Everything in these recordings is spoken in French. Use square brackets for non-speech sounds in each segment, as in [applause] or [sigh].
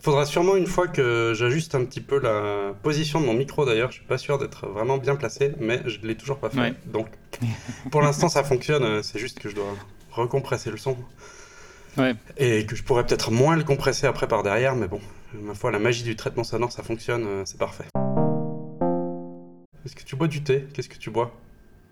Faudra sûrement une fois que j'ajuste un petit peu la position de mon micro d'ailleurs. Je suis pas sûr d'être vraiment bien placé, mais je l'ai toujours pas fait. Donc pour l'instant ça fonctionne. C'est juste que je dois recompresser le son. Ouais. Et que je pourrais peut-être moins le compresser après par derrière, mais bon, ma foi, la magie du traitement sonore, ça fonctionne, euh, c'est parfait. Est-ce que tu bois du thé? Qu'est-ce que tu bois?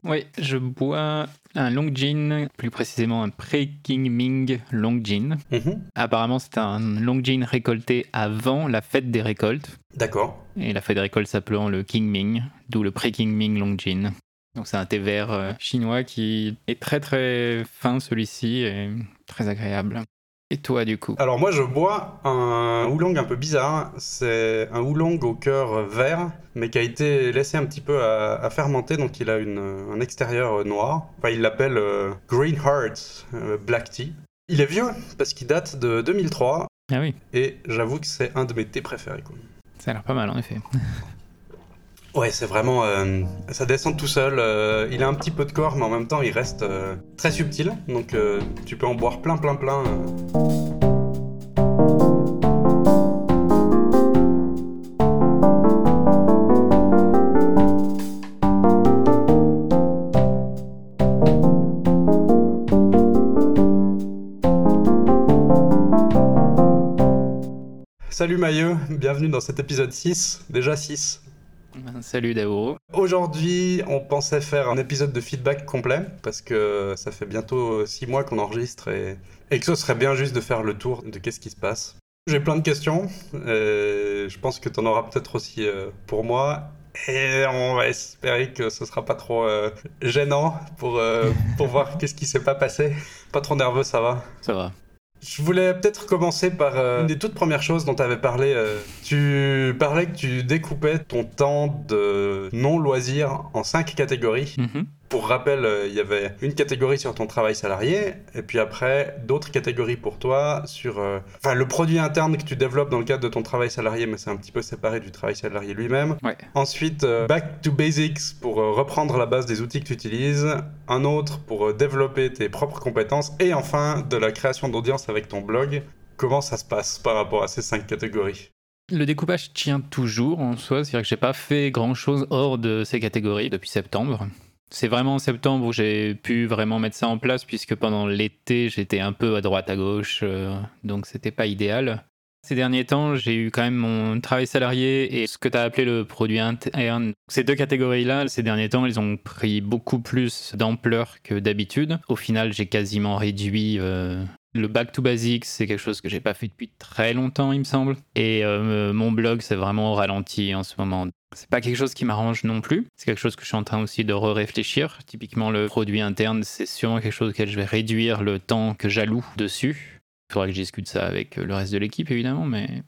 Oui, je bois un long gin, plus précisément un pre-King Ming long gin. Mhm. Apparemment, c'est un long gin récolté avant la fête des récoltes. D'accord. Et la fête des récoltes s'appelant le King Ming, d'où le pre-King Ming long gin. Donc c'est un thé vert euh, chinois qui est très très fin celui-ci et très agréable. Et toi du coup Alors moi je bois un oolong un peu bizarre. C'est un oolong au cœur vert, mais qui a été laissé un petit peu à, à fermenter, donc il a une, un extérieur noir. Enfin il l'appelle euh, Green Heart euh, Black Tea. Il est vieux parce qu'il date de 2003 Ah oui, et j'avoue que c'est un de mes thés préférés. quoi. ça a l'air pas mal en effet. [laughs] Ouais, c'est vraiment. euh, ça descend tout seul. euh, il a un petit peu de corps, mais en même temps, il reste euh, très subtil. Donc, tu peux en boire plein, plein, plein. Salut Mailleux, bienvenue dans cet épisode 6. Déjà 6. [laughs] Salut Daoro. Aujourd'hui, on pensait faire un épisode de feedback complet parce que ça fait bientôt six mois qu'on enregistre et, et que ce serait bien juste de faire le tour de qu'est-ce qui se passe. J'ai plein de questions et je pense que tu en auras peut-être aussi euh, pour moi. Et on va espérer que ce sera pas trop euh, gênant pour, euh, pour [laughs] voir qu'est-ce qui s'est pas passé. Pas trop nerveux, ça va? Ça va. Je voulais peut-être commencer par euh, une des toutes premières choses dont tu avais parlé. euh, tu parlais que tu découpais ton temps de non-loisir en cinq catégories. Mhm. Pour rappel, euh, il y avait une catégorie sur ton travail salarié, et puis après, d'autres catégories pour toi sur euh, enfin, le produit interne que tu développes dans le cadre de ton travail salarié, mais c'est un petit peu séparé du travail salarié lui-même. Ouais. Ensuite, euh, Back to Basics pour euh, reprendre la base des outils que tu utilises. Un autre pour développer tes propres compétences. Et enfin, de la création d'audience avec ton blog. Comment ça se passe par rapport à ces cinq catégories? Le découpage tient toujours en soi, c'est-à-dire que j'ai pas fait grand-chose hors de ces catégories depuis septembre. C'est vraiment en septembre où j'ai pu vraiment mettre ça en place, puisque pendant l'été, j'étais un peu à droite, à gauche, euh, donc c'était pas idéal. Ces derniers temps, j'ai eu quand même mon travail salarié et ce que tu as appelé le produit interne. Ces deux catégories-là, ces derniers temps, ils ont pris beaucoup plus d'ampleur que d'habitude. Au final, j'ai quasiment réduit euh, le back to basics, c'est quelque chose que j'ai pas fait depuis très longtemps, il me semble. Et euh, mon blog, c'est vraiment ralenti en ce moment. C'est pas quelque chose qui m'arrange non plus. C'est quelque chose que je suis en train aussi de re-réfléchir. Typiquement, le produit interne, c'est sûrement quelque chose auquel je vais réduire le temps que j'alloue dessus. Il faudra que je discute ça avec le reste de l'équipe, évidemment, mais.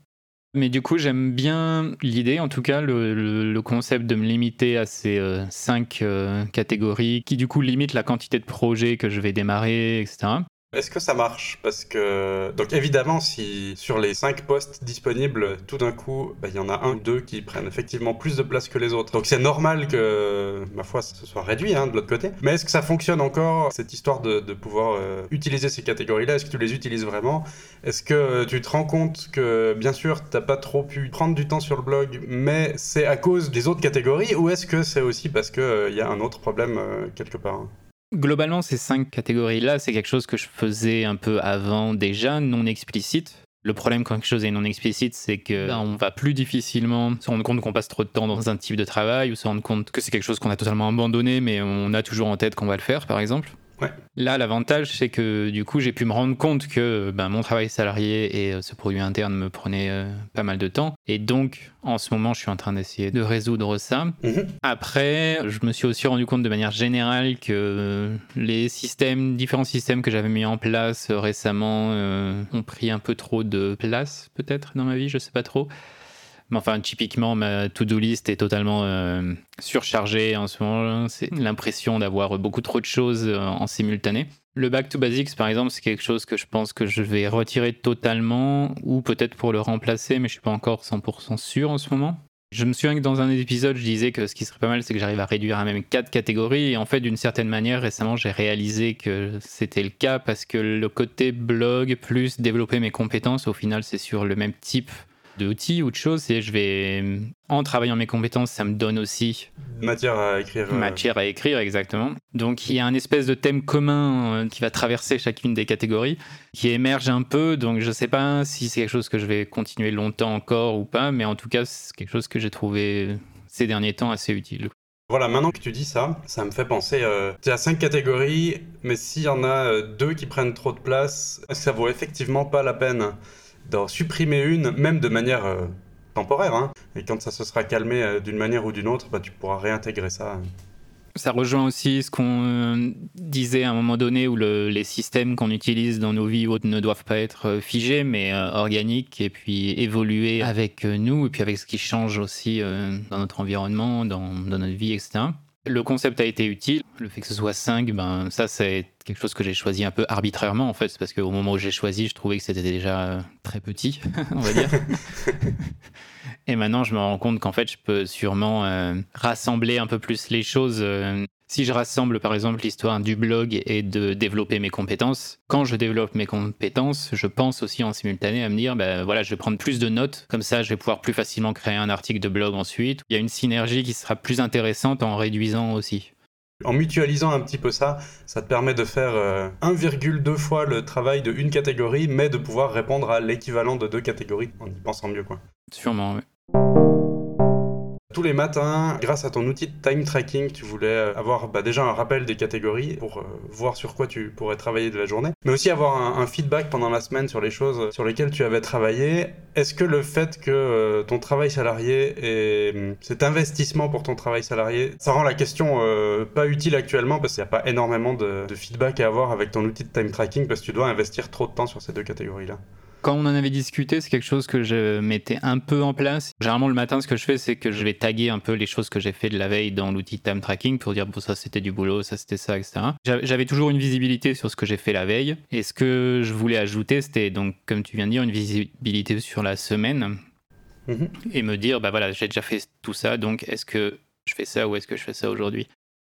Mais du coup, j'aime bien l'idée, en tout cas, le concept de me limiter à ces euh, cinq euh, catégories qui, du coup, limitent la quantité de projets que je vais démarrer, etc. Est-ce que ça marche? Parce que, donc évidemment, si sur les 5 postes disponibles, tout d'un coup, bah, il y en a un ou deux qui prennent effectivement plus de place que les autres. Donc c'est normal que, ma foi, se soit réduit hein, de l'autre côté. Mais est-ce que ça fonctionne encore, cette histoire de, pouvoir euh, utiliser ces catégories-là? Est-ce que tu les utilises vraiment? Est-ce que euh, tu te rends compte que, bien sûr, t'as pas trop pu prendre du temps sur le blog, mais c'est à cause des autres catégories? Ou est-ce que c'est aussi parce qu'il y a un autre problème euh, quelque part? Globalement, ces cinq catégories-là, c'est quelque chose que je faisais un peu avant déjà, non explicite. Le problème quand quelque chose est non explicite, c'est que ben, on va plus difficilement se rendre compte qu'on passe trop de temps dans un type de travail ou se rendre compte que c'est quelque chose qu'on a totalement abandonné, mais on a toujours en tête qu'on va le faire, par exemple. Ouais. Là, l'avantage, c'est que du coup, j'ai pu me rendre compte que ben, mon travail salarié et euh, ce produit interne me prenaient euh, pas mal de temps. Et donc, en ce moment, je suis en train d'essayer de résoudre ça. Mhm. Après, je me suis aussi rendu compte de manière générale que les systèmes, différents systèmes que j'avais mis en place récemment euh, ont pris un peu trop de place, peut-être, dans ma vie, je sais pas trop. Mais enfin, typiquement, ma to-do list est totalement euh, surchargée en ce moment. C'est l'impression d'avoir beaucoup trop de choses euh, en simultané. Le back to basics, par exemple, c'est quelque chose que je pense que je vais retirer totalement, ou peut-être pour le remplacer, mais je suis pas encore 100% sûr en ce moment. Je me souviens que dans un épisode, je disais que ce qui serait pas mal, c'est que j'arrive à réduire à même quatre catégories. Et en fait, d'une certaine manière, récemment, j'ai réalisé que c'était le cas parce que le côté blog plus développer mes compétences, au final, c'est sur le même type d'outils ou de choses, et je vais, en travaillant mes compétences, ça me donne aussi matière à écrire. Euh. Matière à écrire, exactement. Donc il y a un espèce de thème commun euh, qui va traverser chacune des catégories, qui émerge un peu. Donc je sais pas si c'est quelque chose que je vais continuer longtemps encore ou pas, mais en tout cas c'est quelque chose que j'ai trouvé ces derniers temps assez utile. Voilà, maintenant que tu dis ça, ça me fait penser, euh, tu as cinq catégories, mais s'il y en a deux qui prennent trop de place, ça vaut effectivement pas la peine d'en supprimer une, même de manière euh, temporaire. Hein. Et quand ça se sera calmé euh, d'une manière ou d'une autre, bah, tu pourras réintégrer ça. Ça rejoint aussi ce qu'on euh, disait à un moment donné où les systèmes qu'on utilise dans nos vies ne doivent pas être figés mais organiques et puis évoluer avec nous et puis avec ce qui change aussi dans notre environnement, dans, dans notre vie, etc. Le concept a été utile. Le fait que ce soit 5, ben, ça, c'est quelque chose que j'ai choisi un peu arbitrairement, en fait, parce qu'au moment où j'ai choisi, je trouvais que c'était déjà euh, très petit, [laughs] on va dire. [laughs] Et maintenant, je me rends compte qu'en fait, je peux sûrement euh, rassembler un peu plus les choses. Euh, si je rassemble par exemple l'histoire du blog et de développer mes compétences, quand je développe mes compétences, je pense aussi en simultané à me dire, ben voilà, je vais prendre plus de notes, comme ça je vais pouvoir plus facilement créer un article de blog ensuite. Il y a une synergie qui sera plus intéressante en réduisant aussi. En mutualisant un petit peu ça, ça te permet de faire 1,2 euh, fois le travail de une catégorie, mais de pouvoir répondre à l'équivalent de deux catégories en y pensant mieux. Quoi. Sûrement, oui. Tous les matins, grâce à ton outil de time tracking, tu voulais euh, avoir bah, déjà un rappel des catégories pour euh, voir sur quoi tu pourrais travailler de la journée, mais aussi avoir un, feedback pendant la semaine sur les choses sur lesquelles tu avais travaillé. Est-ce que le fait que euh, ton travail salarié et hum, cet investissement pour ton travail salarié, ça rend la question pas utile actuellement parce qu'il n'y a pas énormément de, de feedback à avoir avec ton outil de time tracking parce que tu dois investir trop de temps sur ces deux catégories-là? Quand on en avait discuté, c'est quelque chose que je mettais un peu en place. Généralement, le matin, ce que je fais, c'est que je vais taguer un peu les choses que j'ai fait de la veille dans l'outil time tracking pour dire, bon, ça c'était du boulot, ça c'était ça, etc. J'avais toujours une visibilité sur ce que j'ai fait la veille. Et ce que je voulais ajouter, c'était donc, comme tu viens de dire, une visibilité sur la semaine. Mhm. Et me dire, bah voilà, j'ai déjà fait tout ça, donc est-ce que je fais ça ou est-ce que je fais ça aujourd'hui?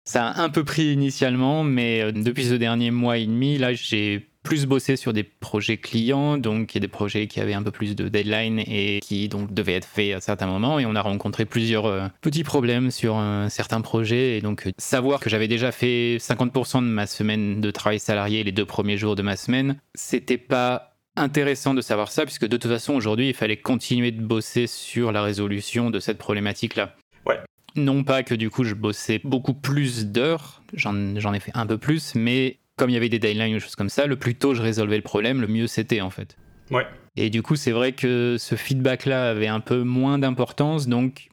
Ça a un peu pris initialement, mais euh, depuis ce dernier mois et demi, là, j'ai plus bossé sur des projets clients, donc il y a des projets qui avaient un peu plus de deadline et qui donc devaient être faits à certains moments. Et on a rencontré plusieurs euh, petits problèmes sur un certain projet. Et donc euh, savoir que j'avais déjà fait 50% de ma semaine de travail salarié les deux premiers jours de ma semaine, c'était pas intéressant de savoir ça, puisque de toute façon aujourd'hui il fallait continuer de bosser sur la résolution de cette problématique-là. Ouais. Non pas que du coup je bossais beaucoup plus d'heures, j'en ai fait un peu plus, mais comme il y avait des deadlines ou choses comme ça, le plus tôt je résolvais le problème, le mieux c'était en fait. Ouais. Et du coup, c'est vrai que ce feedback-là avait un peu moins d'importance, donc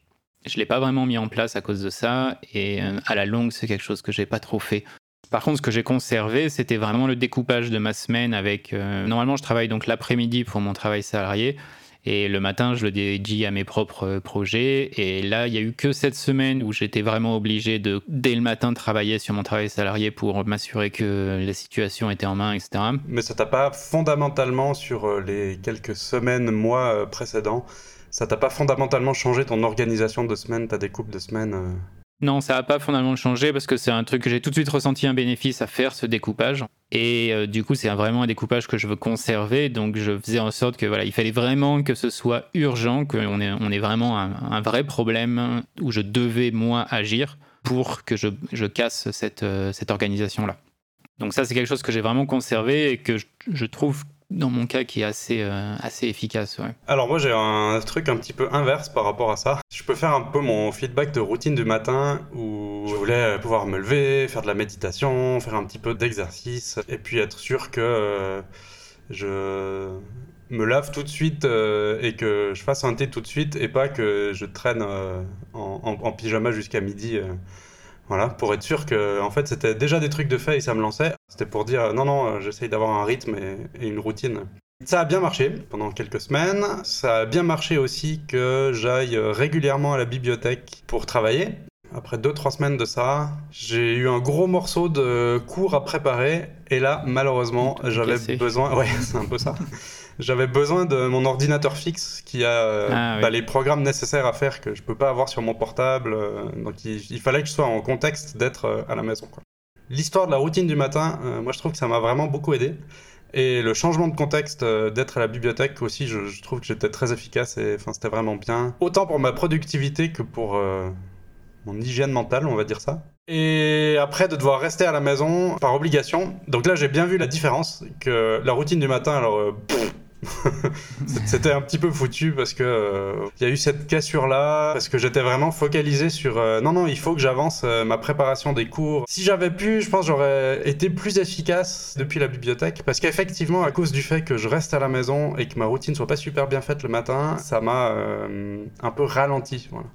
je l'ai pas vraiment mis en place à cause de ça. Et euh, à la longue, c'est quelque chose que j'ai pas trop fait. Par contre, ce que j'ai conservé, c'était vraiment le découpage de ma semaine avec. Euh, normalement, je travaille donc l'après-midi pour mon travail salarié. Et le matin, je le dédie à mes propres projets. Et là, il n'y a eu que cette semaine où j'étais vraiment obligé de, dès le matin, travailler sur mon travail salarié pour m'assurer que la situation était en main, etc. Mais ça t'a pas fondamentalement, sur euh, les quelques semaines, mois euh, précédents, ça t'a pas fondamentalement changé ton organisation de semaine, ta découpe de semaine euh? Non, ça n'a pas fondamentalement changé parce que c'est un truc que j'ai tout de suite ressenti un bénéfice à faire ce découpage. Et euh, du coup, c'est vraiment un découpage que je veux conserver. Donc, je faisais en sorte que voilà, il fallait vraiment que ce soit urgent, qu'on ait, on ait vraiment un, vrai problème où je devais moi agir pour que je, je casse cette, euh, cette organisation-là. Donc ça, c'est quelque chose que j'ai vraiment conservé et que je, je trouve dans mon cas qui est assez, euh, assez efficace. Alors moi j'ai un truc un petit peu inverse par rapport à ça. Je peux faire un peu mon feedback de routine du matin où je voulais pouvoir me lever, faire de la méditation, faire un petit peu d'exercice et puis être sûr que euh, je me lave tout de suite euh, et que je fasse un thé tout de suite et pas que je traîne en, en, pyjama jusqu'à midi. Voilà, pour être sûr que en fait c'était déjà des trucs de fait et ça me lançait. C'était pour dire non, non, j'essaye d'avoir un rythme et, une routine. Ça a bien marché pendant quelques semaines. Ça a bien marché aussi que j'aille régulièrement à la bibliothèque pour travailler. Après 2-3 semaines de ça, j'ai eu un gros morceau de cours à préparer. Et là, malheureusement, j'avais besoin. Ouais, [laughs] c'est un peu ça. J'avais besoin de mon ordinateur fixe qui a euh, Ah, oui. bah, les programmes nécessaires à faire que je peux pas avoir sur mon portable. euh, donc il, il fallait que je sois en contexte d'être euh, à la maison. L'histoire de la routine du matin, moi je trouve que ça m'a vraiment beaucoup aidé. Et le changement de contexte d'être à la bibliothèque aussi, je, je trouve que j'étais très efficace et c'était vraiment bien. Autant pour ma productivité que pour mon hygiène mentale, on va dire ça. Et après de devoir rester à la maison par obligation. Donc là j'ai bien vu la différence que la routine du matin, alors euh, pff, [laughs] c'était un petit peu foutu parce que euh, il y a eu cette cassure là parce que j'étais vraiment focalisé sur euh, non non il faut que j'avance euh, ma préparation des cours. Si j'avais pu, je pense j'aurais été plus efficace depuis la bibliothèque parce qu'effectivement à cause du fait que je reste à la maison et que ma routine soit pas super bien faite le matin, ça m'a euh, un peu ralenti. Voilà.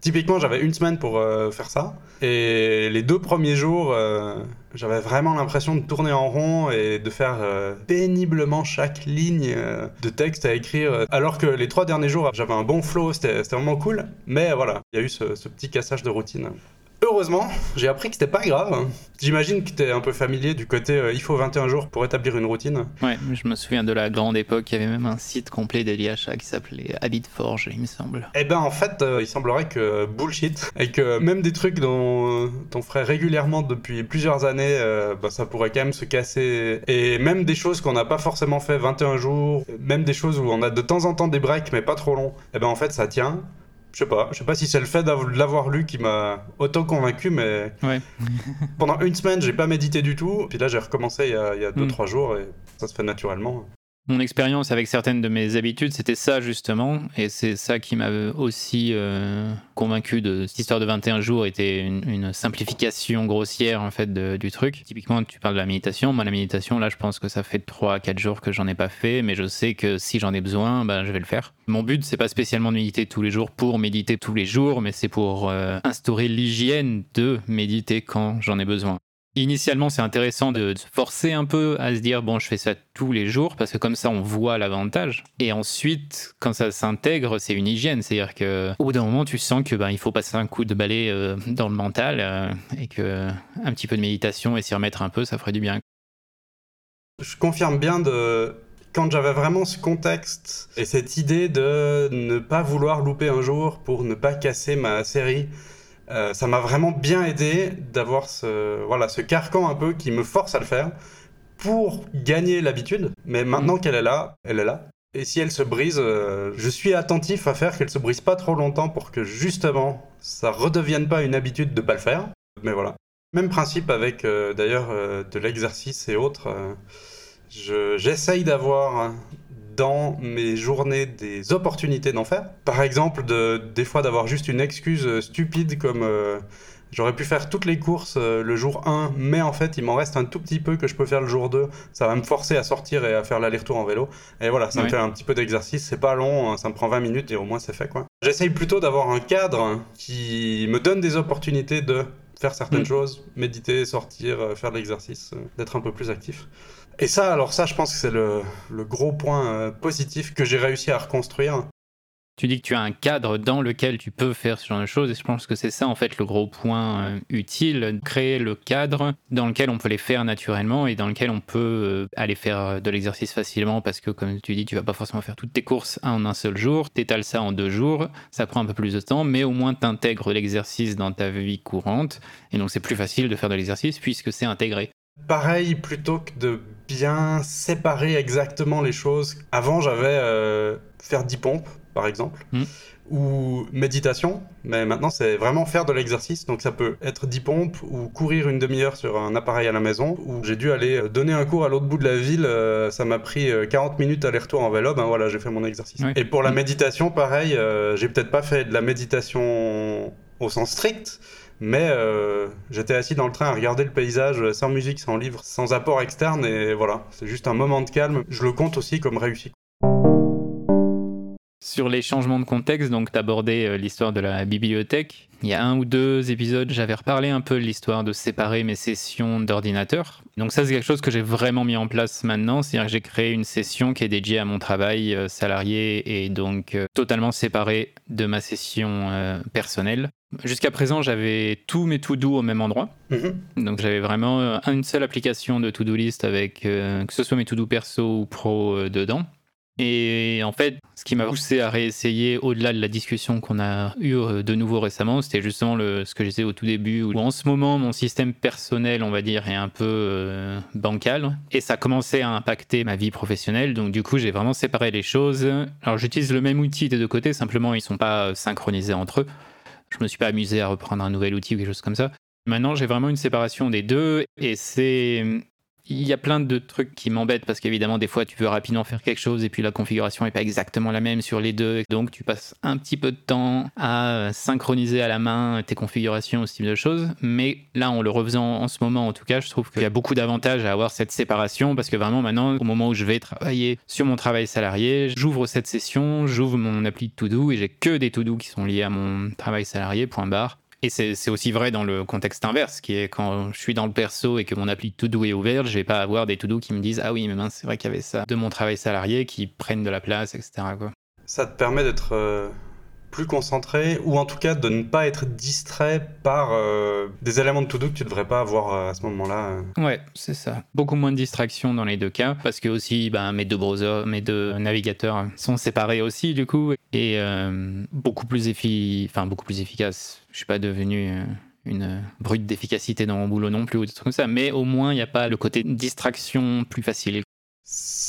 Typiquement, j'avais une semaine pour euh, faire ça. Et les deux premiers jours, euh, j'avais vraiment l'impression de tourner en rond et de faire euh, péniblement chaque ligne de texte à écrire. Alors que les trois derniers jours, j'avais un bon flow, c'était vraiment cool. Mais voilà, il y a eu ce petit cassage de routine. Heureusement, j'ai appris que c'était pas grave. J'imagine que t'es un peu familier du côté euh, il faut 21 jours pour établir une routine. Ouais, je me souviens de la grande époque, il y avait même un site complet ça qui s'appelait Habitforge, il me semble. Eh ben en fait, euh, il semblerait que bullshit et que même des trucs dont euh, on ferait régulièrement depuis plusieurs années, euh, bah, ça pourrait quand même se casser. Et même des choses qu'on n'a pas forcément fait 21 jours, même des choses où on a de temps en temps des breaks mais pas trop longs. Eh ben en fait, ça tient. Je sais pas, je sais pas si c'est le fait de l'avoir lu qui m'a auto convaincu, mais Ouais. [laughs] pendant une semaine, j'ai pas médité du tout. Puis là, j'ai recommencé il y a, il y a deux, Mm. trois jours et ça se fait naturellement. Mon expérience avec certaines de mes habitudes, c'était ça justement, et c'est ça qui m'a aussi euh, convaincu de cette histoire de 21 jours était une, simplification grossière en fait du truc. Typiquement, tu parles de la méditation. Moi, la méditation, là, je pense que ça fait 3-4 jours que j'en ai pas fait, mais je sais que si j'en ai besoin, ben, je vais le faire. Mon but, c'est pas spécialement de méditer tous les jours pour méditer tous les jours, mais c'est pour euh, instaurer l'hygiène de méditer quand j'en ai besoin. Initialement, c'est intéressant de se forcer un peu à se dire bon, je fais ça tous les jours parce que comme ça, on voit l'avantage. Et ensuite, quand ça s'intègre, c'est une hygiène, c'est-à-dire que au bout d'un moment, tu sens que ben il faut passer un coup de balai euh, dans le mental euh, et que un petit peu de méditation et s'y remettre un peu, ça ferait du bien. Je confirme bien de quand j'avais vraiment ce contexte et cette idée de ne pas vouloir louper un jour pour ne pas casser ma série, euh, ça m'a vraiment bien aidé d'avoir ce voilà ce carcan un peu qui me force à le faire pour gagner l'habitude. Mais maintenant qu'elle est là, elle est là. Et si elle se brise, euh, je suis attentif à faire qu'elle se brise pas trop longtemps pour que justement ça redevienne pas une habitude de pas le faire. Mais voilà. Même principe avec euh, d'ailleurs de l'exercice et autres. je- J'essaye d'avoir dans mes journées des opportunités d'en faire. Par exemple, de, des fois d'avoir juste une excuse euh, stupide comme euh, j'aurais pu faire toutes les courses euh, le jour 1, mais en fait il m'en reste un tout petit peu que je peux faire le jour 2. Ça va me forcer à sortir et à faire l'aller-retour en vélo. Et voilà, ça me fait un petit peu d'exercice. C'est pas long, hein, ça me prend 20 minutes et au moins c'est fait quoi. J'essaye plutôt d'avoir un cadre qui me donne des opportunités de faire certaines Mm. choses, méditer, sortir, faire de l'exercice, d'être un peu plus actif. Et ça, alors ça, je pense que c'est le, gros point euh, positif que j'ai réussi à reconstruire. Tu dis que tu as un cadre dans lequel tu peux faire ce genre de choses, et je pense que c'est ça en fait le gros point euh, utile, créer le cadre dans lequel on peut les faire naturellement et dans lequel on peut euh, aller faire de l'exercice facilement parce que comme tu dis, tu vas pas forcément faire toutes tes courses en un seul jour, t'étales ça en deux jours, ça prend un peu plus de temps, mais au moins t'intègres l'exercice dans ta vie courante, et donc c'est plus facile de faire de l'exercice puisque c'est intégré. Pareil, plutôt que de bien séparer exactement les choses. Avant, j'avais euh, faire 10 pompes, par exemple, Mm. ou méditation, mais maintenant, c'est vraiment faire de l'exercice. Donc, ça peut être 10 pompes ou courir une demi-heure sur un appareil à la maison, ou j'ai dû aller euh, donner un cours à l'autre bout de la ville. euh, ça m'a pris euh, 40 minutes aller-retour en vélo. Ben voilà, j'ai fait mon exercice. Et pour la Mm. méditation, pareil, euh, j'ai peut-être pas fait de la méditation au sens strict, mais euh, j'étais assis dans le train à regarder le paysage sans musique, sans livre, sans apport externe, et voilà, c'est juste un moment de calme. Je le compte aussi comme réussi. Sur les changements de contexte, donc t'abordais euh, l'histoire de la bibliothèque. Il y a un ou deux épisodes, j'avais reparlé un peu de l'histoire de séparer mes sessions d'ordinateur. Donc ça, c'est quelque chose que j'ai vraiment mis en place maintenant. C'est-à-dire que j'ai créé une session qui est dédiée à mon travail euh, salarié et donc totalement séparée de ma session personnelle. Jusqu'à présent, j'avais tous mes to-do au même endroit. Mhm. Donc j'avais vraiment euh, une seule application de to-do list avec euh, que ce soit mes to-do perso ou pro euh, dedans. Et en fait, ce qui m'a poussé à réessayer au-delà de la discussion qu'on a eue de nouveau récemment, c'était justement le, ce que je disais au tout début, où en ce moment, mon système personnel, on va dire, est un peu euh, bancal. Et ça commençait à impacter ma vie professionnelle. Donc du coup, j'ai vraiment séparé les choses. Alors j'utilise le même outil des deux côtés, simplement ils sont pas synchronisés entre eux. Je me suis pas amusé à reprendre un nouvel outil ou quelque chose comme ça. Maintenant, j'ai vraiment une séparation des deux et c'est il y a plein de trucs qui m'embêtent parce qu'évidemment, des fois, tu veux rapidement faire quelque chose et puis la configuration n'est pas exactement la même sur les deux. Donc, tu passes un petit peu de temps à synchroniser à la main tes configurations, ce type de choses. Mais là, en le refaisant en ce moment, en tout cas, je trouve qu'il y a beaucoup d'avantages à avoir cette séparation parce que vraiment, maintenant, au moment où je vais travailler sur mon travail salarié, j'ouvre cette session, j'ouvre mon appli de to-do et j'ai que des to-do qui sont liés à mon travail salarié, point barre. Et c'est aussi vrai dans le contexte inverse, qui est quand je suis dans le perso et que mon appli To-Do est ouverte, je vais pas avoir des To-Do qui me disent Ah oui, mais mince, c'est vrai qu'il y avait ça de mon travail salarié qui prennent de la place, etc. Quoi. Ça te permet d'être euh, plus concentré ou en tout cas de ne pas être distrait par euh, des éléments de to-do que tu devrais pas avoir euh, à ce moment-là. Ouais, c'est ça. Beaucoup moins de distractions dans les deux cas parce que aussi ben, mes deux browsers, mes deux navigateurs sont séparés aussi du coup et euh, beaucoup plus effi... enfin beaucoup plus efficace. Je suis pas devenu une brute d'efficacité dans mon boulot non plus ou des trucs comme ça, mais au moins il n'y a pas le côté distraction plus facile.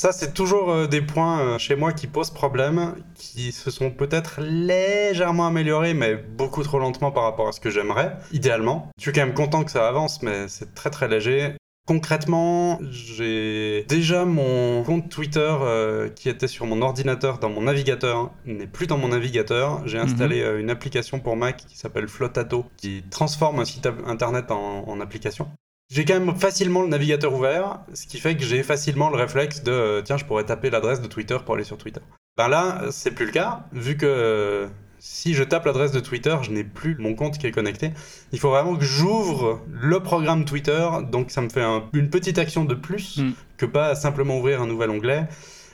Ça, c'est toujours euh, des points euh, chez moi qui posent problème, qui se sont peut-être légèrement améliorés, mais beaucoup trop lentement par rapport à ce que j'aimerais, idéalement. Je suis quand même content que ça avance, mais c'est très très léger. Concrètement, j'ai déjà mon compte Twitter euh, qui était sur mon ordinateur dans mon navigateur n'est plus dans mon navigateur. J'ai mhm. installé une application pour Mac qui s'appelle Flotato qui transforme un site internet en application. J'ai quand même facilement le navigateur ouvert, ce qui fait que j'ai facilement le réflexe de euh, tiens, je pourrais taper l'adresse de Twitter pour aller sur Twitter. Ben là, c'est plus le cas, vu que euh, si je tape l'adresse de Twitter, je n'ai plus mon compte qui est connecté. Il faut vraiment que j'ouvre le programme Twitter, donc ça me fait une petite action de plus mm. que pas simplement ouvrir un nouvel onglet.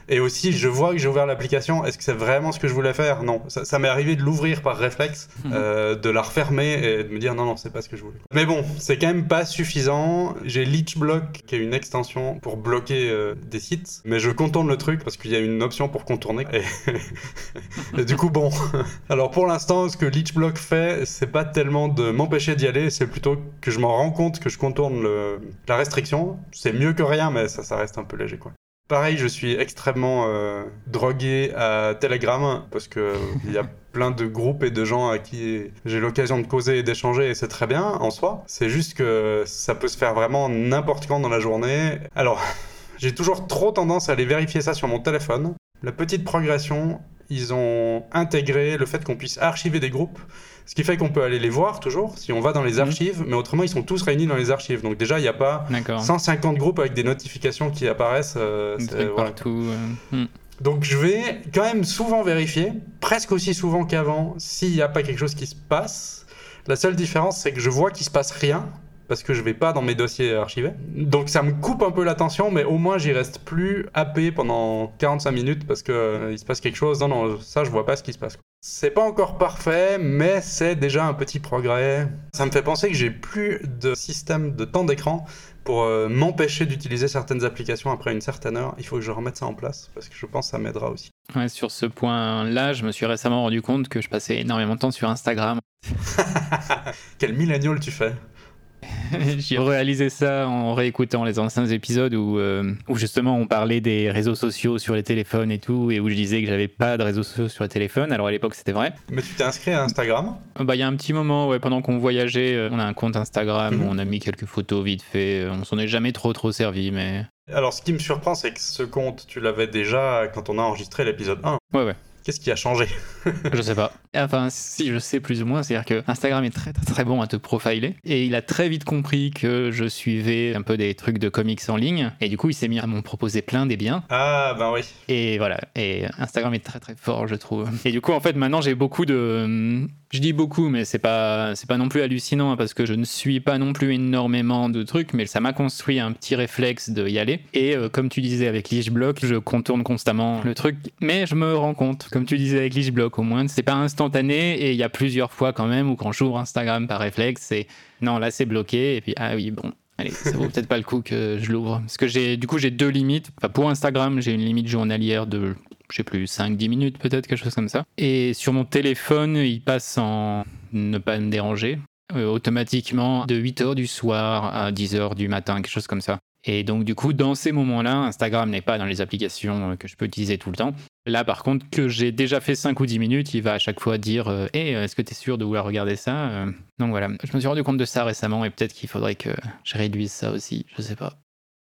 Et aussi, je vois que j'ai ouvert l'application. Est-ce que c'est vraiment ce que je voulais faire? Non. Ça, m'est arrivé de l'ouvrir par réflexe, mhm. euh, de la refermer et de me dire non, non, c'est pas ce que je voulais. Mais bon, c'est quand même pas suffisant. J'ai LeechBlock, qui est une extension pour bloquer euh, des sites. Mais je contourne le truc parce qu'il y a une option pour contourner. Et, [laughs] du coup, bon. [laughs] Alors pour l'instant, ce que LeechBlock fait, c'est pas tellement de m'empêcher d'y aller, c'est plutôt que je m'en rends compte que je contourne la restriction. C'est mieux que rien, mais ça, ça reste un peu léger, quoi. Pareil, je suis extrêmement euh, drogué à Telegram parce que [laughs] il y a plein de groupes et de gens à qui j'ai l'occasion de causer et d'échanger et c'est très bien en soi. C'est juste que ça peut se faire vraiment n'importe quand dans la journée. Alors, [laughs] j'ai toujours trop tendance à aller vérifier ça sur mon téléphone. La petite progression, ils ont intégré le fait qu'on puisse archiver des groupes ce qui fait qu'on peut aller les voir toujours si on va dans les mhm. archives, mais autrement ils sont tous réunis dans les archives. Donc déjà il n'y a pas 150 groupes avec des notifications qui apparaissent. Euh, partout. Euh, hmm. Donc je vais quand même souvent vérifier, presque aussi souvent qu'avant, s'il n'y a pas quelque chose qui se passe. La seule différence c'est que je vois qu'il se passe rien parce que je vais pas dans mes dossiers archivés. Donc ça me coupe un peu l'attention, mais au moins j'y reste plus happé pendant 45 minutes parce que euh, il se passe quelque chose. Non, non, ça je vois pas ce qui se passe. C'est pas encore parfait, mais c'est déjà un petit progrès. Ça me fait penser que j'ai plus de système de temps d'écran pour euh, m'empêcher d'utiliser certaines applications après une certaine heure. Il faut que je remette ça en place parce que je pense que ça m'aidera aussi. Ouais, sur ce point-là, je me suis récemment rendu compte que je passais énormément de temps sur Instagram. [laughs] Quel millénial tu fais [laughs] J'ai réalisé ça en réécoutant les anciens épisodes où, euh, où justement on parlait des réseaux sociaux sur les téléphones et tout, et où je disais que j'avais pas de réseaux sociaux sur les téléphones. Alors à l'époque c'était vrai. Mais tu t'es inscrit à Instagram? Bah il y a un petit moment, ouais, pendant qu'on voyageait, euh, on a un compte Instagram où mhm. on a mis quelques photos vite fait. On s'en est jamais trop trop servi, mais. Alors ce qui me surprend, c'est que ce compte, tu l'avais déjà quand on a enregistré l'épisode 1. Ouais, ouais. Qu'est-ce qui a changé? [laughs] Je sais pas. Enfin, si je sais plus ou moins, c'est-à-dire que Instagram est très, très très bon à te profiler et il a très vite compris que je suivais un peu des trucs de comics en ligne et du coup il s'est mis à m'en proposer plein des biens. Ah ben oui. Et voilà. Et Instagram est très très fort, je trouve. Et du coup en fait maintenant j'ai beaucoup de je dis beaucoup, mais c'est pas c'est pas non plus hallucinant hein, parce que je ne suis pas non plus énormément de trucs, mais ça m'a construit un petit réflexe de y aller. Et euh, comme tu disais avec Block, je contourne constamment le truc, mais je me rends compte, comme tu disais avec Block, au moins c'est pas instantané et il y a plusieurs fois quand même où quand j'ouvre Instagram par réflexe, c'est non là c'est bloqué et puis ah oui bon Allez, ça vaut peut-être pas le coup que je l'ouvre. Parce que j'ai, du coup, j'ai deux limites. pour Instagram, j'ai une limite journalière de je sais plus, 5-10 minutes peut-être, quelque chose comme ça. Et sur mon téléphone, il passe en ne pas me déranger. Euh, automatiquement de 8h du soir à 10h du matin, quelque chose comme ça. Et donc du coup, dans ces moments-là, Instagram n'est pas dans les applications euh, que je peux utiliser tout le temps. Là, par contre, que j'ai déjà fait 5 ou 10 minutes, il va à chaque fois dire euh, Hé, est-ce que tu es sûr de vouloir regarder ça Donc voilà, je me suis rendu compte de ça récemment et peut-être qu'il faudrait que je réduise ça aussi, je sais pas.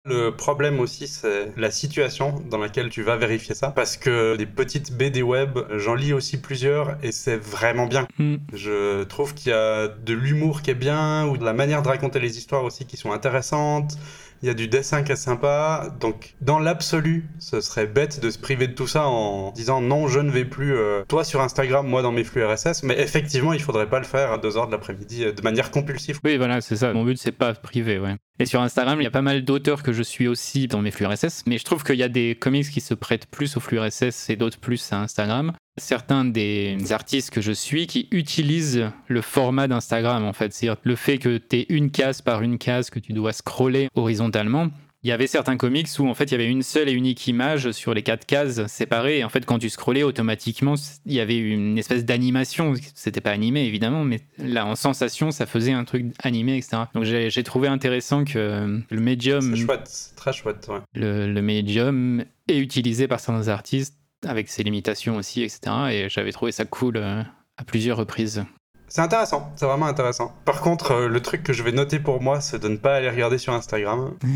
Le problème aussi, c'est la situation dans laquelle tu vas vérifier ça. Parce que des petites BD web, j'en lis aussi plusieurs et c'est vraiment bien. Hmm. Je trouve qu'il y a de l'humour qui est bien ou de la manière de raconter les histoires aussi qui sont intéressantes il y a du dessin qui est sympa. Donc, dans l'absolu, ce serait bête de se priver de tout ça en disant non, je ne vais plus, euh, toi sur Instagram, moi dans mes flux RSS. Mais effectivement, il faudrait pas le faire à 2h de l'après-midi euh, de manière compulsive. Oui, voilà, c'est ça. Mon but, c'est pas privé, ouais. Et sur Instagram, il y a pas mal d'auteurs que je suis aussi dans mes flux RSS, mais je trouve qu'il y a des comics qui se prêtent plus aux flux RSS et d'autres plus à Instagram certains des artistes que je suis qui utilisent le format d'Instagram en fait. C'est-à-dire le fait que tu es une case par une case que tu dois scroller horizontalement. Il y avait certains comics où en fait il y avait une seule et unique image sur les quatre cases séparées et en fait quand tu scrollais automatiquement il y avait une espèce d'animation c'était pas animé évidemment mais là en sensation ça faisait un truc animé etc donc j'ai trouvé intéressant que le médium c'est chouette très chouette ouais. le, le médium est utilisé par certains artistes avec ses limitations aussi, etc. Et j'avais trouvé ça cool euh, à plusieurs reprises. C'est intéressant, c'est vraiment intéressant. Par contre, euh, le truc que je vais noter pour moi, c'est de ne pas aller regarder sur Instagram. [laughs]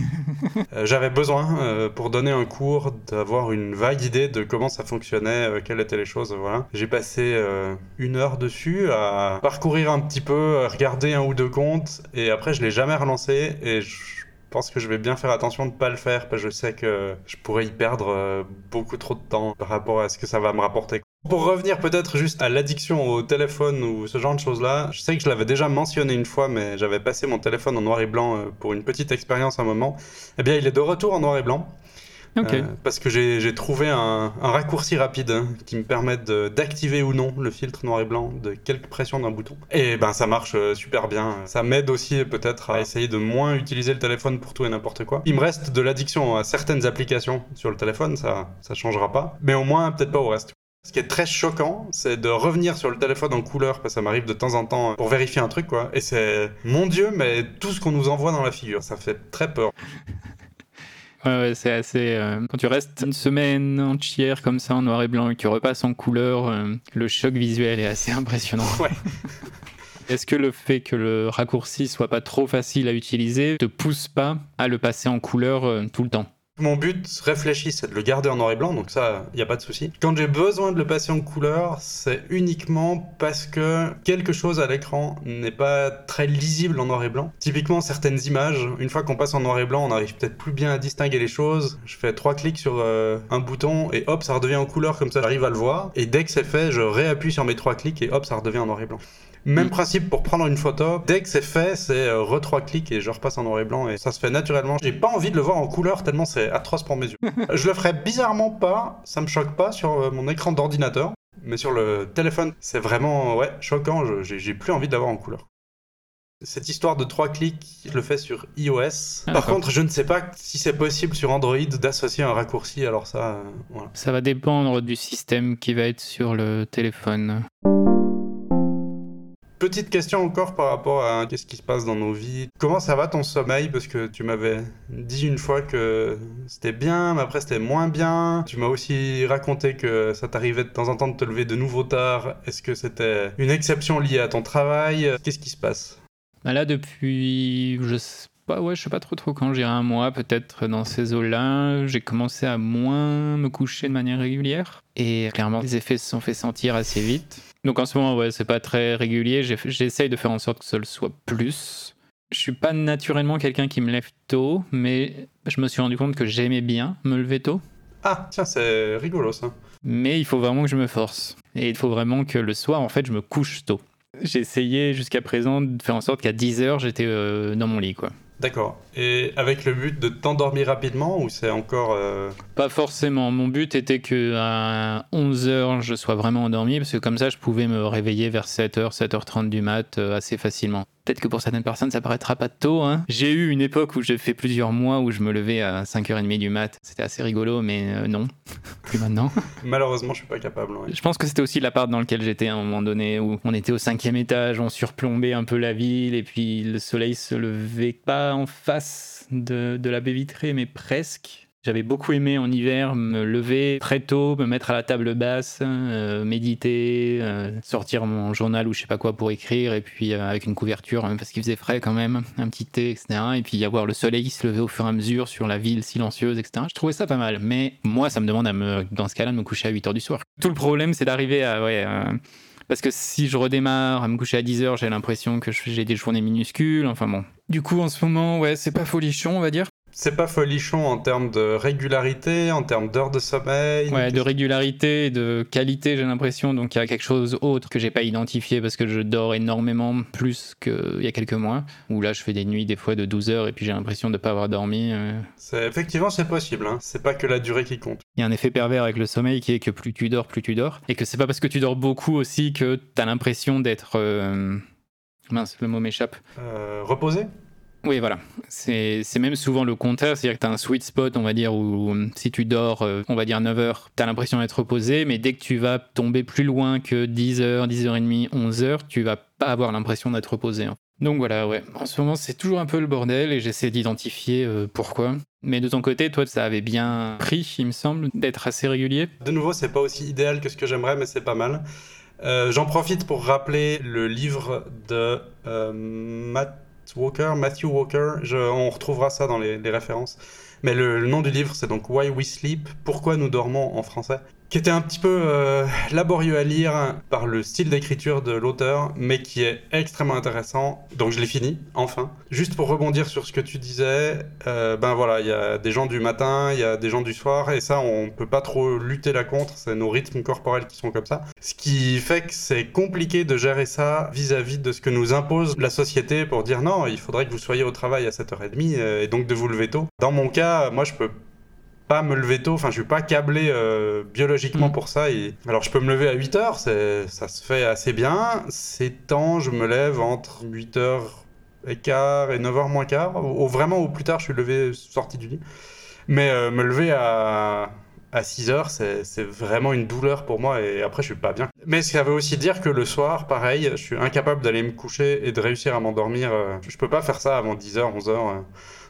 Euh, j'avais besoin, pour donner un cours, d'avoir une vague idée de comment ça fonctionnait, quelles étaient les choses. Voilà. J'ai passé une heure dessus à parcourir un petit peu, regarder un ou deux comptes, et après je l'ai jamais relancé. Et je pense que je vais bien faire attention de ne pas le faire parce que je sais que je pourrais y perdre euh, beaucoup trop de temps par rapport à ce que ça va me rapporter. Pour revenir peut-être juste à l'addiction au téléphone ou ce genre de choses-là, je sais que je l'avais déjà mentionné une fois, mais j'avais passé mon téléphone en noir et blanc euh, pour une petite expérience un moment. Eh bien, il est de retour en noir et blanc. Euh, parce que j'ai trouvé un, raccourci rapide hein, qui me permet d'activer ou non le filtre noir et blanc de quelques pressions d'un bouton. Et ben ça marche euh, super bien. Ça m'aide aussi peut-être à essayer de moins utiliser le téléphone pour tout et n'importe quoi. Il me reste de l'addiction à certaines applications sur le téléphone, ça ça changera pas. Mais au moins peut-être pas au reste. Ce qui est très choquant, c'est de revenir sur le téléphone en couleur, parce que ça m'arrive de temps en temps pour vérifier un truc, quoi. Et c'est, mon Dieu, mais tout ce qu'on nous envoie dans la figure, ça fait très peur. Ouais, c'est assez. Euh, quand tu restes une semaine entière comme ça en noir et blanc et que tu repasses en couleur, euh, le choc visuel est assez impressionnant. [laughs] Ouais. Est-ce que le fait que le raccourci soit pas trop facile à utiliser te pousse pas à le passer en couleur euh, tout le temps? Mon but réfléchi, c'est de le garder en noir et blanc, donc ça, il n'y a pas de souci. Quand j'ai besoin de le passer en couleur, c'est uniquement parce que quelque chose à l'écran n'est pas très lisible en noir et blanc. Typiquement, certaines images, une fois qu'on passe en noir et blanc, on n'arrive peut-être plus bien à distinguer les choses. Je fais trois clics sur euh, un bouton et hop, ça redevient en couleur, comme ça j'arrive à le voir. Et dès que c'est fait, je réappuie sur mes trois clics et hop, ça redevient en noir et blanc. Même mm. principe pour prendre une photo. Dès que c'est fait, c'est euh, re trois clics et je repasse en noir et blanc et ça se fait naturellement. J'ai pas envie de le voir en couleur tellement c'est atroce pour mes yeux. [laughs] je le ferais bizarrement pas, ça me choque pas sur euh, mon écran d'ordinateur. Mais sur le téléphone, c'est vraiment ouais, choquant, j'ai plus envie de l'avoir en couleur. Cette histoire de trois clics, je le fais sur iOS. Ah, Par contre, je ne sais pas si c'est possible sur Android d'associer un raccourci, alors ça, euh, voilà. Ça va dépendre du système qui va être sur le téléphone. Petite question encore par rapport à qu'est-ce qui se passe dans nos vies. Comment ça va ton sommeil? Parce que tu m'avais dit une fois que c'était bien, mais après c'était moins bien. Tu m'as aussi raconté que ça t'arrivait de temps en temps de te lever de nouveau tard. Est-ce que c'était une exception liée à ton travail? Qu'est-ce qui se passe? Bah Là, depuis, je pas, ouais, je sais pas trop trop quand, j'irai un mois peut-être dans ces eaux-là, j'ai commencé à moins me coucher de manière régulière. Et clairement, les effets se sont fait sentir assez vite. Donc en ce moment, ouais, c'est pas très régulier. J'essaye de faire en sorte que ça le soit plus. Je suis pas naturellement quelqu'un qui me lève tôt, mais je me suis rendu compte que j'aimais bien me lever tôt. Ah, tiens, c'est rigolo ça. Mais il faut vraiment que je me force. Et il faut vraiment que le soir, en fait, je me couche tôt. J'ai essayé jusqu'à présent de faire en sorte qu'à 10h, j'étais euh, dans mon lit, quoi. D'accord. Et avec le but de t'endormir rapidement ou c'est encore... Euh, Pas forcément. Mon but était que à 11h, je sois vraiment endormi parce que comme ça, je pouvais me réveiller vers 7h, 7h30 du mat euh, assez facilement. Peut-être que pour certaines personnes, ça paraîtra pas tôt. Hein. J'ai eu une époque où j'ai fait plusieurs mois où je me levais à 5h30 du mat. C'était assez rigolo, mais euh, non, [laughs] plus maintenant. Malheureusement, je suis pas capable. Je pense que c'était aussi l'appart dans lequel j'étais à un moment donné où on était au cinquième étage, on surplombait un peu la ville et puis le soleil se levait pas en face de, de la baie vitrée, mais presque. J'avais beaucoup aimé en hiver me lever très tôt, me mettre à la table basse, euh, méditer, euh, sortir mon journal ou je sais pas quoi pour écrire, et puis euh, avec une couverture, parce qu'il faisait frais quand même, un petit thé, etc. Et puis y avoir le soleil qui se levait au fur et à mesure sur la ville silencieuse, etc. Je trouvais ça pas mal. Mais moi, ça me demande à me, dans ce cas-là, de me coucher à 8 h du soir. Tout le problème, c'est d'arriver à. Ouais, parce que si je redémarre à me coucher à 10 h j'ai l'impression que j'ai des journées minuscules. Enfin bon. Du coup, en ce moment, ouais, c'est pas folichon, on va dire c'est pas folichon en termes de régularité, en termes d'heures de sommeil. Ouais, de régularité de qualité, j'ai l'impression. Donc il y a quelque chose autre que j'ai pas identifié parce que je dors énormément plus qu'il y a quelques mois. Où là, je fais des nuits des fois de 12 heures et puis j'ai l'impression de pas avoir dormi. Euh. C'est effectivement c'est possible. Hein. C'est pas que la durée qui compte. Il y a un effet pervers avec le sommeil qui est que plus tu dors, plus tu dors, et que c'est pas parce que tu dors beaucoup aussi que tu as l'impression d'être euh, mince, le mot m'échappe. Euh, reposé? Oui, voilà. C'est même souvent le contraire, c'est-à-dire que tu as un sweet spot, on va dire, où si tu dors, euh, on va dire 9 heures, tu as l'impression d'être reposé, mais dès que tu vas tomber plus loin que 10 heures, 10 heures et demie, 11 heures, tu vas pas avoir l'impression d'être reposé. Hein. Donc voilà, ouais. En ce moment, c'est toujours un peu le bordel et j'essaie d'identifier euh, pourquoi. Mais de ton côté, toi, ça avait bien pris, il me semble, d'être assez régulier. De nouveau, c'est pas aussi idéal que ce que j'aimerais, mais c'est pas mal. Euh, j'en profite pour rappeler le livre de Matt Walker, Matthew Walker, on retrouvera ça dans les, références. Mais le, nom du livre, c'est donc Why We Sleep, Pourquoi nous dormons en français qui était un petit peu euh, laborieux à lire par le style d'écriture de l'auteur, mais qui est extrêmement intéressant. Donc je l'ai fini, enfin. Juste pour rebondir sur ce que tu disais, euh, ben voilà, il y a des gens du matin, il y a des gens du soir, et ça, on peut pas trop lutter là contre, c'est nos rythmes corporels qui sont comme ça. Ce qui fait que c'est compliqué de gérer ça vis-à-vis de ce que nous impose la société pour dire non, il faudrait que vous soyez au travail à 7h30, euh, et donc de vous lever tôt. Dans mon cas, moi je peux pas me lever tôt, enfin je suis pas câblé euh, biologiquement mm. pour ça. Et... Alors je peux me lever à 8 heures, ça se fait assez bien. Ces temps, je me lève entre 8 h et quart et 9 h moins quart. Au, vraiment au plus tard, je suis levé sorti du lit. Mais euh, me lever à, à 6 heures, c'est vraiment une douleur pour moi et après je suis pas bien. Mais ça veut aussi dire que le soir, pareil, je suis incapable d'aller me coucher et de réussir à m'endormir. Euh, je peux pas faire ça avant 10 h 11 h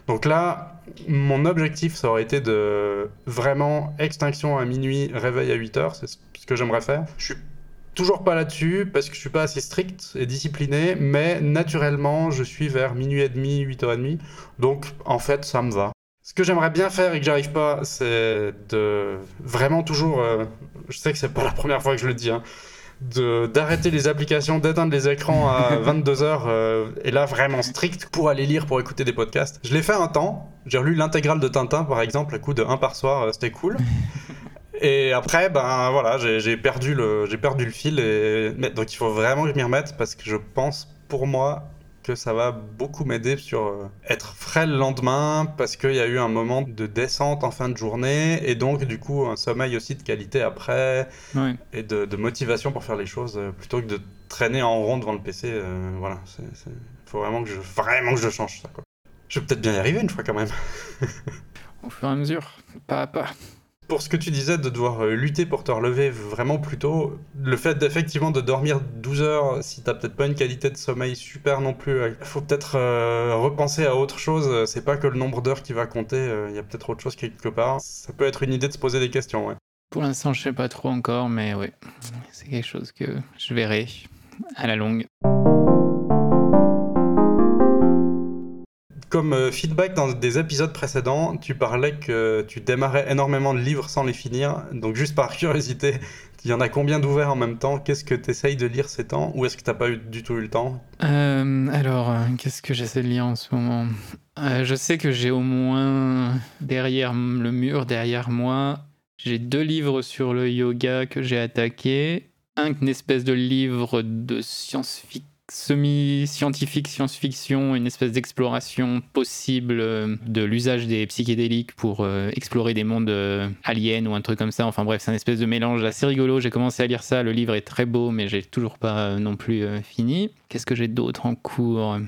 donc là, mon objectif, ça aurait été de vraiment extinction à minuit, réveil à 8 heures, c'est ce que j'aimerais faire. Je suis toujours pas là-dessus parce que je suis pas assez strict et discipliné, mais naturellement, je suis vers minuit et demi, 8h30. Donc en fait, ça me va. Ce que j'aimerais bien faire et que j'arrive pas, c'est de vraiment toujours. Euh, je sais que c'est pas la première fois que je le dis, hein, d'arrêter les applications, d'éteindre les écrans à [laughs] 22h, euh, et là vraiment strict pour aller lire, pour écouter des podcasts. Je l'ai fait un temps, j'ai relu l'intégrale de Tintin par exemple, à coup de 1 par soir, euh, c'était cool. [laughs] Et après, ben voilà, j'ai perdu, le, perdu le fil, et... donc il faut vraiment que je m'y remette parce que je pense pour moi que ça va beaucoup m'aider sur euh, être frais le lendemain parce qu'il y a eu un moment de descente en fin de journée et donc du coup un sommeil aussi de qualité après et de, motivation pour faire les choses euh, plutôt que de traîner en rond devant le PC. Euh, voilà, il faut vraiment que je vraiment que je change ça. Quoi. Je vais peut-être bien y arriver une fois quand même. [laughs] Au fur et à mesure, pas à pas pour ce que tu disais de devoir euh, lutter pour te relever vraiment plus tôt, le fait d'effectivement de dormir 12 heures, si t'as peut-être pas une qualité de sommeil super non plus, il euh, faut peut-être euh, repenser à autre chose. C'est pas que le nombre d'heures qui va compter, il y a peut-être autre chose quelque part. Ça peut être une idée de se poser des questions. Pour l'instant, je sais pas trop encore, mais oui, c'est quelque chose que je verrai à la longue. Comme euh, feedback dans des épisodes précédents, tu parlais que tu démarrais énormément de livres sans les finir. Donc juste par [laughs] curiosité, il y en a combien d'ouverts en même temps? Qu'est-ce que tu essayes de lire ces temps? Ou est-ce que tu n'as pas eu, du tout eu le temps? Euh, Alors, euh, qu'est-ce que j'essaie de lire en ce moment? Je sais que j'ai au moins derrière le mur, derrière moi, j'ai deux livres sur le yoga que j'ai attaqué. Un, espèce de livre de science-fiction semi-scientifique, science-fiction, une espèce d'exploration possible euh, de l'usage des psychédéliques pour euh, explorer des mondes euh, aliens ou un truc comme ça. Enfin bref, c'est un espèce de mélange assez rigolo. J'ai commencé à lire ça, le livre est très beau, mais j'ai toujours pas non plus fini. Qu'est-ce que j'ai d'autre en cours?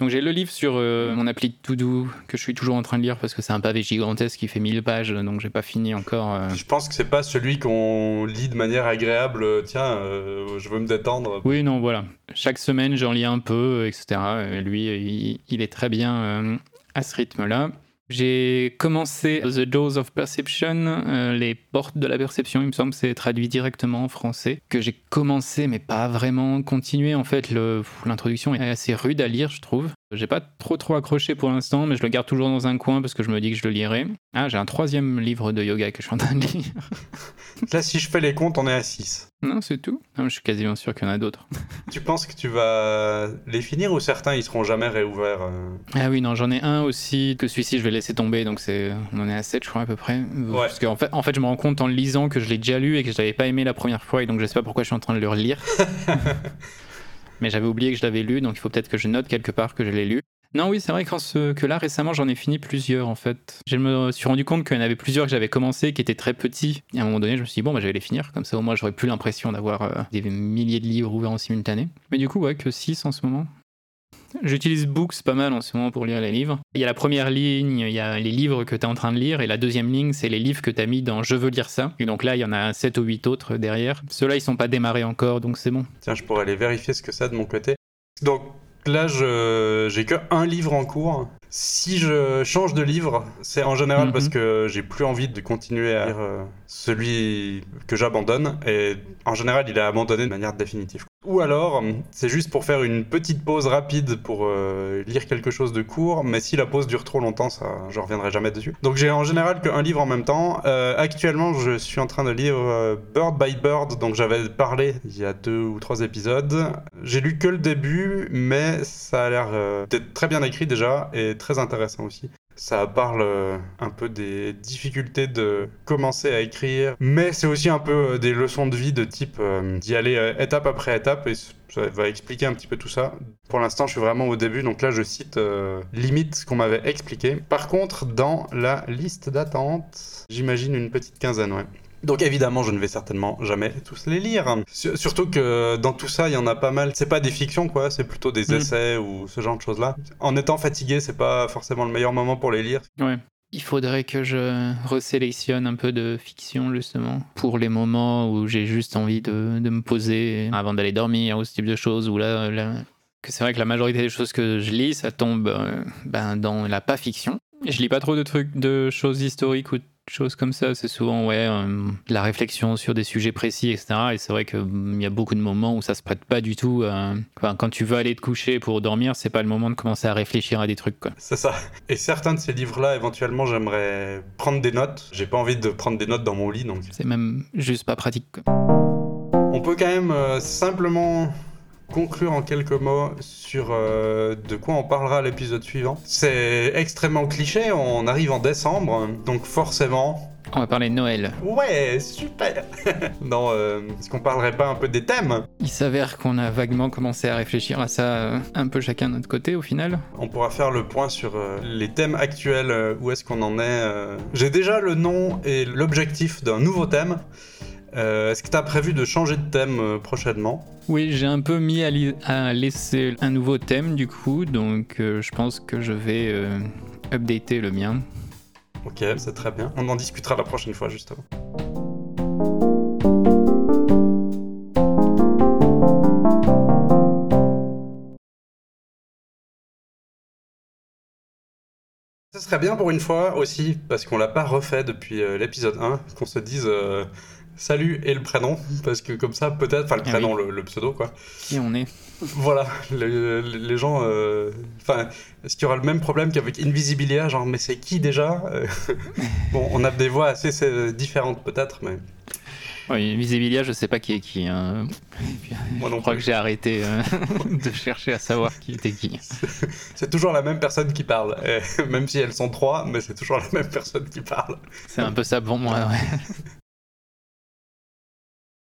Donc j'ai le livre sur euh, mon appli To Do que je suis toujours en train de lire parce que c'est un pavé gigantesque qui fait 1000 pages, donc j'ai pas fini encore. Euh. Je pense que c'est pas celui qu'on lit de manière agréable. Euh, tiens, je veux me détendre. Oui, non, voilà. Chaque semaine j'en lis un peu, etc. Et lui, il, est très bien à ce rythme-là. J'ai commencé The Doors of Perception, les portes de la perception, il me semble c'est traduit directement en français, que j'ai commencé mais pas vraiment continué. En fait, l'introduction est assez rude à lire, je trouve. J'ai pas trop trop accroché pour l'instant, mais je le garde toujours dans un coin parce que je me dis que je le lirai. Ah, j'ai un troisième livre de yoga que je suis en train de lire. Là, si je fais les comptes, on est à 6. Non, c'est tout. je suis quasiment sûr qu'il y en a d'autres. tu penses que tu vas les finir ou certains ils seront jamais réouverts euh Ah oui, non, j'en ai un aussi que celui-ci je vais laisser tomber, donc c'est on en est à 7 je crois à peu près. Parce qu'en fait, en fait, je me rends compte en le lisant que je l'ai déjà lu et que je l'avais pas aimé la première fois et donc je sais pas pourquoi je suis en train de le relire. [laughs] mais j'avais oublié que je l'avais lu, donc il faut peut-être que je note quelque part que je l'ai lu. Non, oui, c'est vrai ce... que là, récemment, j'en ai fini plusieurs, en fait. Je me suis rendu compte qu'il y en avait plusieurs que j'avais commencé, qui étaient très petits. Et à un moment donné, je me suis dit, bon, bah, je vais les finir. Comme ça, au moins, j'aurais plus l'impression d'avoir euh, des milliers de livres ouverts en simultané. Mais du coup, ouais, que 6 en ce moment. J'utilise Books pas mal en ce moment pour lire les livres. Il y a la première ligne, il y a les livres que tu es en train de lire, et la deuxième ligne, c'est les livres que tu as mis dans Je veux lire ça. Et donc là, il y en a 7 ou 8 autres derrière. Ceux-là, ils sont pas démarrés encore, donc c'est bon. Tiens, je pourrais aller vérifier ce que ça de mon côté. Donc là, j'ai que un livre en cours. Si je change de livre, c'est en général mhm. parce que j'ai plus envie de continuer à lire euh, celui que j'abandonne. Et en général, il est abandonné de manière définitive. Ou alors, c'est juste pour faire une petite pause rapide pour euh, lire quelque chose de court, mais si la pause dure trop longtemps, ça, je reviendrai jamais dessus. Donc j'ai en général qu'un livre en même temps. Euh, actuellement, je suis en train de lire euh, Bird by Bird, donc j'avais parlé il y a deux ou trois épisodes. J'ai lu que le début, mais ça a l'air d'être très bien écrit déjà et très intéressant aussi. Ça parle euh, un peu des difficultés de commencer à écrire, mais c'est aussi un peu euh, des leçons de vie de type euh, d'y aller étape après étape et ça va expliquer un petit peu tout ça. Pour l'instant, je suis vraiment au début, donc là, je cite limite ce qu'on m'avait expliqué. Par contre, dans la liste d'attente, j'imagine une petite quinzaine, ouais. Donc évidemment, je ne vais certainement jamais tous les lire. Surtout que dans tout ça, il y en a pas mal. C'est pas des fictions, quoi. C'est plutôt des mm. essais ou ce genre de choses-là. En étant fatigué, c'est pas forcément le meilleur moment pour les lire. Ouais. Il faudrait que je resélectionne un peu de fiction, justement, pour les moments où j'ai juste envie de, de, me poser avant d'aller dormir ou ce type de choses. Où là, que c'est vrai que la majorité des choses que je lis, ça tombe euh, ben, dans la pas fiction. Je lis pas trop de trucs, de choses historiques ou choses comme ça. C'est souvent ouais, euh, la réflexion sur des sujets précis, etc. Et c'est vrai qu'il mm, y a beaucoup de moments où ça se prête pas du tout. quand tu veux aller te coucher pour dormir, c'est pas le moment de commencer à réfléchir à des trucs. C'est ça. Et certains de ces livres-là, éventuellement, j'aimerais prendre des notes. J'ai pas envie de prendre des notes dans mon lit, donc. C'est même juste pas pratique. On peut quand même euh, simplement conclure en quelques mots sur euh, de quoi on parlera à l'épisode suivant. C'est extrêmement cliché, on arrive en décembre, donc forcément... On va parler de Noël. Ouais, super [laughs] Non, euh, est-ce qu'on parlerait pas un peu des thèmes? Il s'avère qu'on a vaguement commencé à réfléchir à ça euh, un peu chacun de notre côté au final. On pourra faire le point sur les thèmes actuels, où est-ce qu'on en est. J'ai déjà le nom et l'objectif d'un nouveau thème. Euh, est-ce que tu as prévu de changer de thème euh, prochainement? Oui, j'ai un peu mis à, laisser un nouveau thème du coup, donc euh, je pense que je vais updater le mien. Ok, c'est très bien. On en discutera la prochaine fois justement. Ce serait bien pour une fois aussi, parce qu'on l'a pas refait depuis l'épisode 1, qu'on se dise salut et le prénom, parce que comme ça, peut-être, enfin le ah prénom, le, pseudo, quoi. Qui on est Voilà, les, gens. Euh, enfin, est-ce qu'il y aura le même problème qu'avec Invisibilia Genre, mais c'est qui déjà? Euh, [laughs] Bon, on a des voix assez différentes, peut-être, mais. Oui, Invisibilia, je sais pas qui est qui. Hein. Moi non je crois que j'ai arrêté euh, [laughs] de chercher à savoir qui était qui. C'est toujours la même personne qui parle, même si elles sont trois, mais c'est toujours la même personne qui parle. C'est un peu ça pour moi, ouais.